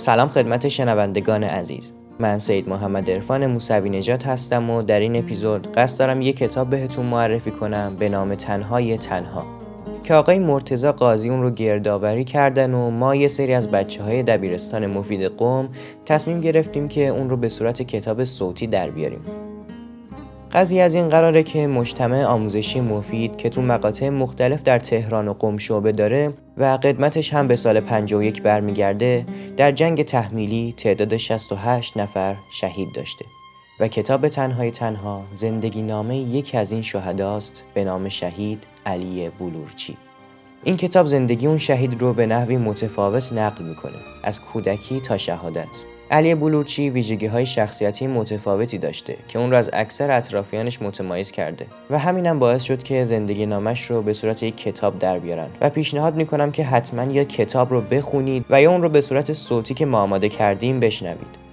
سلام خدمت شنوندگان عزیز. من سید محمد عرفان موسوی نجات هستم و در این اپیزود قصد دارم یک کتاب بهتون معرفی کنم به نام تنهای تنها. که آقای مرتزا قاضی اون رو گردآوری کردن و ما یه سری از بچه های دبیرستان مفید قوم تصمیم گرفتیم که اون رو به صورت کتاب صوتی در بیاریم. قضیه از این قراره که مجتمع آموزشی مفید که تو مقاطع مختلف در تهران و قم شعبه داره و قدمتش هم به سال 51 برمیگرده در جنگ تحمیلی تعداد 68 نفر شهید داشته و کتاب تنهای تنها زندگی نامه یکی از این شهداست به نام شهید علی بلورچی. این کتاب زندگی اون شهید رو به نحوی متفاوت نقل می‌کنه از کودکی تا شهادت. علی بلورچی ویژگی های شخصیتی متفاوتی داشته که اون رو از اکثر اطرافیانش متمایز کرده و همینم باعث شد که زندگی نامش رو به صورت یک کتاب در بیارن و پیشنهاد می‌کنم که حتما یا کتاب رو بخونید و یا اون رو به صورت صوتی که ما آماده کردیم بشنوید.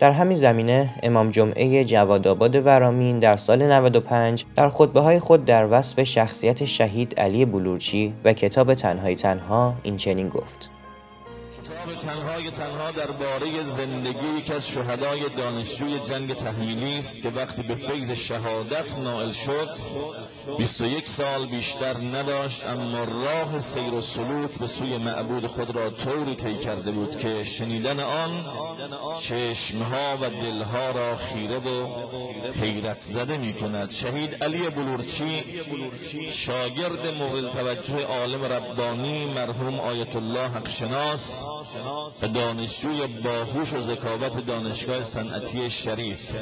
در همین زمینه امام جمعه جواد آباد ورامین در سال 95 در خطبه های خود در وصف شخصیت شهید علی بلورچی و کتاب تنهای تنها این چنین گفت. کتاب تنهای تنها درباره زندگی یکی از شهدای دانشجوی جنگ تحمیلی است که وقتی به فیض شهادت نائل شد 21 سال بیشتر نداشت اما راه سیر و سلوک به سوی معبود خود را طوری طی کرده بود که شنیدن آن چشمها و دلها را خیره و حیرت زده می کند. شهید علی بلورچی شاگرد مورد توجه عالم ربانی مرحوم آیت الله حقشناس و دانشجوی باهوش و ذکاوت دانشگاه صنعتی شریف.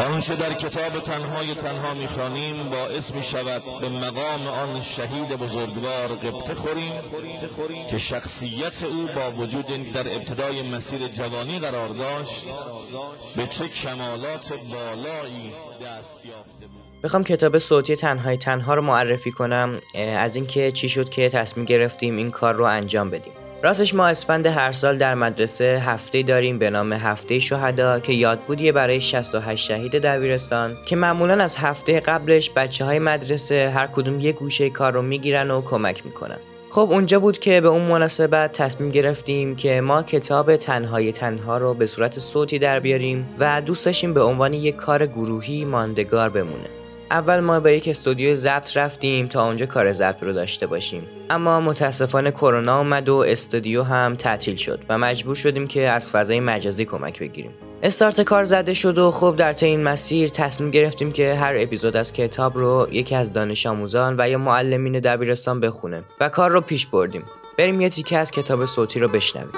آنچه در کتاب تنهای تنها می‌خوانیم باعث می شود به مقام آن شهید بزرگوار قبطه خوریم که شخصیت او با وجود در ابتدای مسیر جوانی قرار داشت به چه کمالات بالایی دست یافته بود. می‌خوام کتاب صوتی تنهای تنها رو معرفی کنم از اینکه چی شد که تصمیم گرفتیم این کار رو انجام بدیم. راستش ما اسفند هر سال در مدرسه هفته داریم به نام هفته شهدا که یادبودیه برای 68 شهید دبیرستان که معمولا از هفته قبلش بچه های مدرسه هر کدوم یه گوشه کار رو می‌گیرن و کمک می‌کنن. خب اونجا بود که به اون مناسبت تصمیم گرفتیم که ما کتاب تنهای تنها رو به صورت صوتی در بیاریم و دوست به عنوان یک کار گروهی ماندگار بمونه. اول ما به یک استودیو ضبط رفتیم تا اونجا کار ضبط رو داشته باشیم. اما متاسفانه کرونا اومد و استودیو هم تعطیل شد و مجبور شدیم که از فضای مجازی کمک بگیریم. استارت کار زده شد و خب در طی این مسیر تصمیم گرفتیم که هر اپیزود از کتاب رو یکی از دانش آموزان و یا معلمین دبیرستان بخونه و کار رو پیش بردیم. بریم یه تیکه از کتاب صوتی رو بشنویم.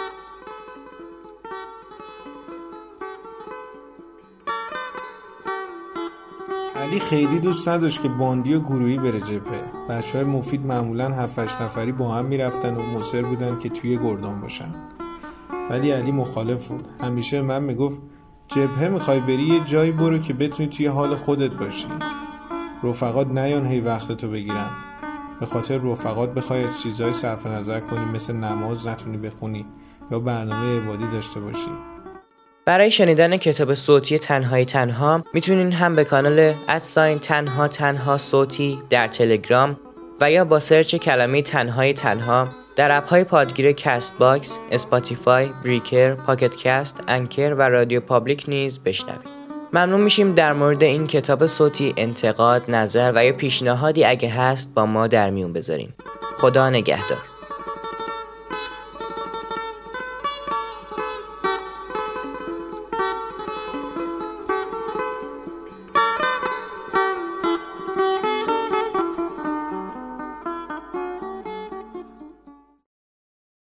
علی خیلی دوست نداشت که باندی و گروهی بره جبهه. بچه های مفید معمولا 7 نفری با هم می‌رفتن و مصر بودن که توی گردان باشن. ولی علی مخالف بود. همیشه من می‌گفت جبهه می‌خوای بری یه جایی برو که بتونی توی حال خودت باشی. رفقات نیان هی وقتتو بگیرن. به خاطر رفقات بخوای از چیزهایی صرف نظر کنی مثل نماز نتونی بخونی یا برنامه عبادی داشته باشی. برای شنیدن کتاب صوتی تنهای تنها می‌تونین هم به کانال at sign تنها تنها صوتی در تلگرام و یا با سرچ کلمه تنهای تنها در اپ های پادگیر Castbox، Spotify، Breaker، Pocket Casts، Anchor و RadioPublic نیز بشنوید. ممنون میشیم در مورد این کتاب صوتی انتقاد، نظر و یا پیشنهادی اگه هست با ما در میون بذارین. خدا نگهدار.